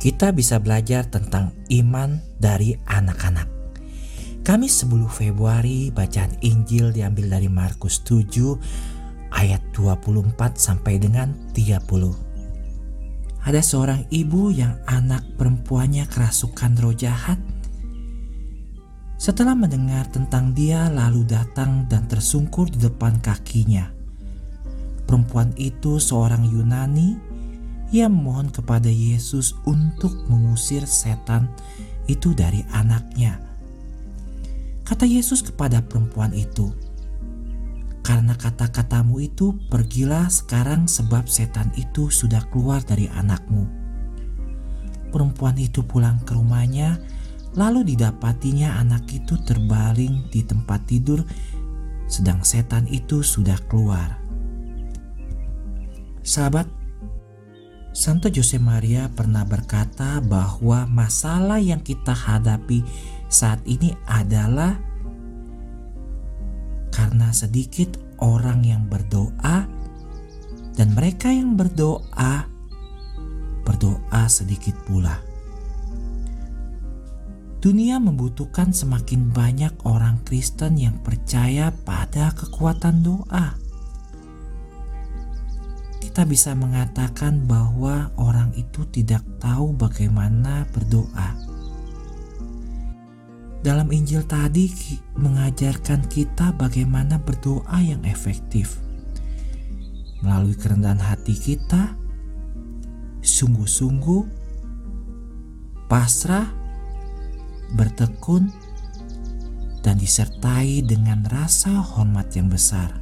kita bisa belajar tentang iman dari anak-anak. Kamis 10 Februari bacaan Injil diambil dari Markus 7 ayat 24 sampai dengan 30. Ada seorang ibu yang anak perempuannya kerasukan roh jahat. Setelah mendengar tentang dia lalu datang dan tersungkur di depan kakinya. Perempuan itu seorang Yunani ia memohon kepada Yesus untuk mengusir setan itu dari anaknya. Kata Yesus kepada perempuan itu, "Karena kata-katamu itu, pergilah sekarang, sebab setan itu sudah keluar dari anakmu." Perempuan itu pulang ke rumahnya, lalu didapatinya anak itu terbaring di tempat tidur, sedang setan itu sudah keluar. Sahabat, Santo Jose Maria pernah berkata bahwa masalah yang kita hadapi saat ini adalah karena sedikit orang yang berdoa dan mereka yang berdoa berdoa sedikit pula. Dunia membutuhkan semakin banyak orang Kristen yang percaya pada kekuatan doa kita bisa mengatakan bahwa orang itu tidak tahu bagaimana berdoa. Dalam Injil tadi mengajarkan kita bagaimana berdoa yang efektif. Melalui kerendahan hati kita, sungguh-sungguh, pasrah, bertekun, dan disertai dengan rasa hormat yang besar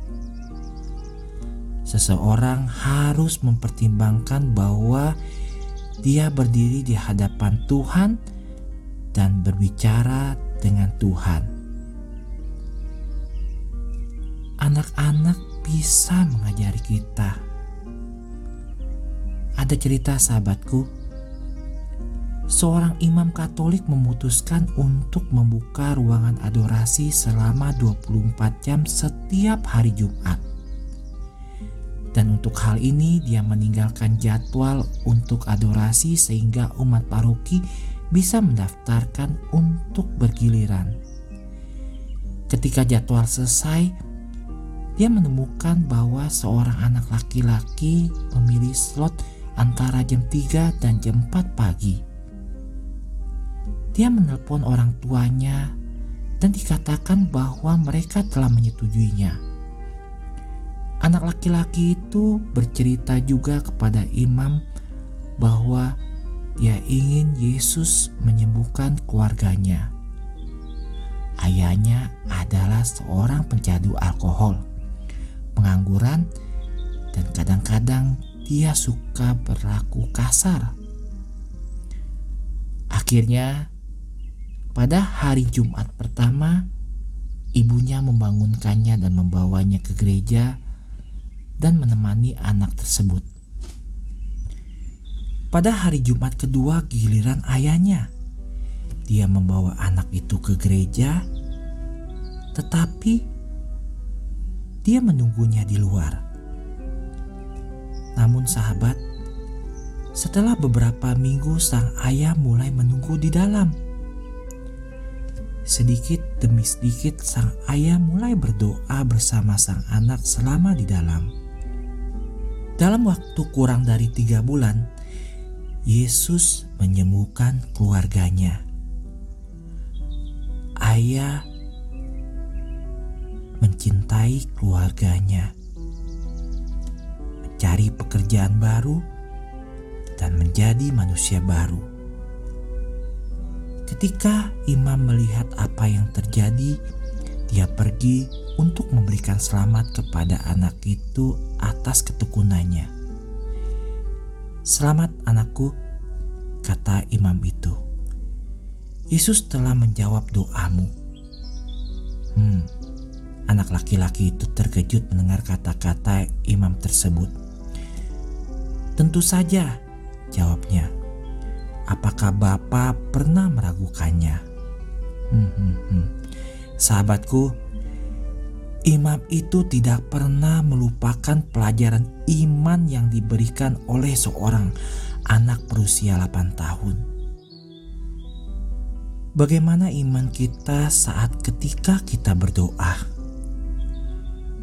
seseorang harus mempertimbangkan bahwa dia berdiri di hadapan Tuhan dan berbicara dengan Tuhan. Anak-anak bisa mengajari kita. Ada cerita sahabatku, seorang imam Katolik memutuskan untuk membuka ruangan adorasi selama 24 jam setiap hari Jumat. Dan untuk hal ini dia meninggalkan jadwal untuk adorasi sehingga umat paroki bisa mendaftarkan untuk bergiliran. Ketika jadwal selesai, dia menemukan bahwa seorang anak laki-laki memilih slot antara jam 3 dan jam 4 pagi. Dia menelpon orang tuanya dan dikatakan bahwa mereka telah menyetujuinya. Anak laki-laki itu bercerita juga kepada imam bahwa dia ingin Yesus menyembuhkan keluarganya. Ayahnya adalah seorang pencandu alkohol, pengangguran, dan kadang-kadang dia suka berlaku kasar. Akhirnya, pada hari Jumat pertama, ibunya membangunkannya dan membawanya ke gereja dan menemani anak tersebut. Pada hari Jumat kedua giliran ayahnya, dia membawa anak itu ke gereja, tetapi dia menunggunya di luar. Namun sahabat, setelah beberapa minggu sang ayah mulai menunggu di dalam. Sedikit demi sedikit sang ayah mulai berdoa bersama sang anak selama di dalam. Dalam waktu kurang dari tiga bulan, Yesus menyembuhkan keluarganya. Ayah mencintai keluarganya, mencari pekerjaan baru, dan menjadi manusia baru. Ketika imam melihat apa yang terjadi, dia pergi untuk memberikan selamat kepada anak itu atas ketekunannya. Selamat anakku, kata imam itu. Yesus telah menjawab doamu. Hmm, anak laki-laki itu terkejut mendengar kata-kata imam tersebut. Tentu saja, jawabnya. Apakah Bapak pernah meragukannya? Hmm, hmm, hmm. Sahabatku, Imam itu tidak pernah melupakan pelajaran iman yang diberikan oleh seorang anak berusia 8 tahun. Bagaimana iman kita saat ketika kita berdoa?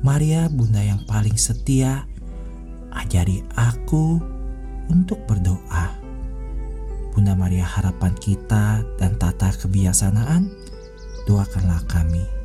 Maria, bunda yang paling setia, ajari aku untuk berdoa. Bunda Maria harapan kita dan tata kebiasaan, doakanlah kami.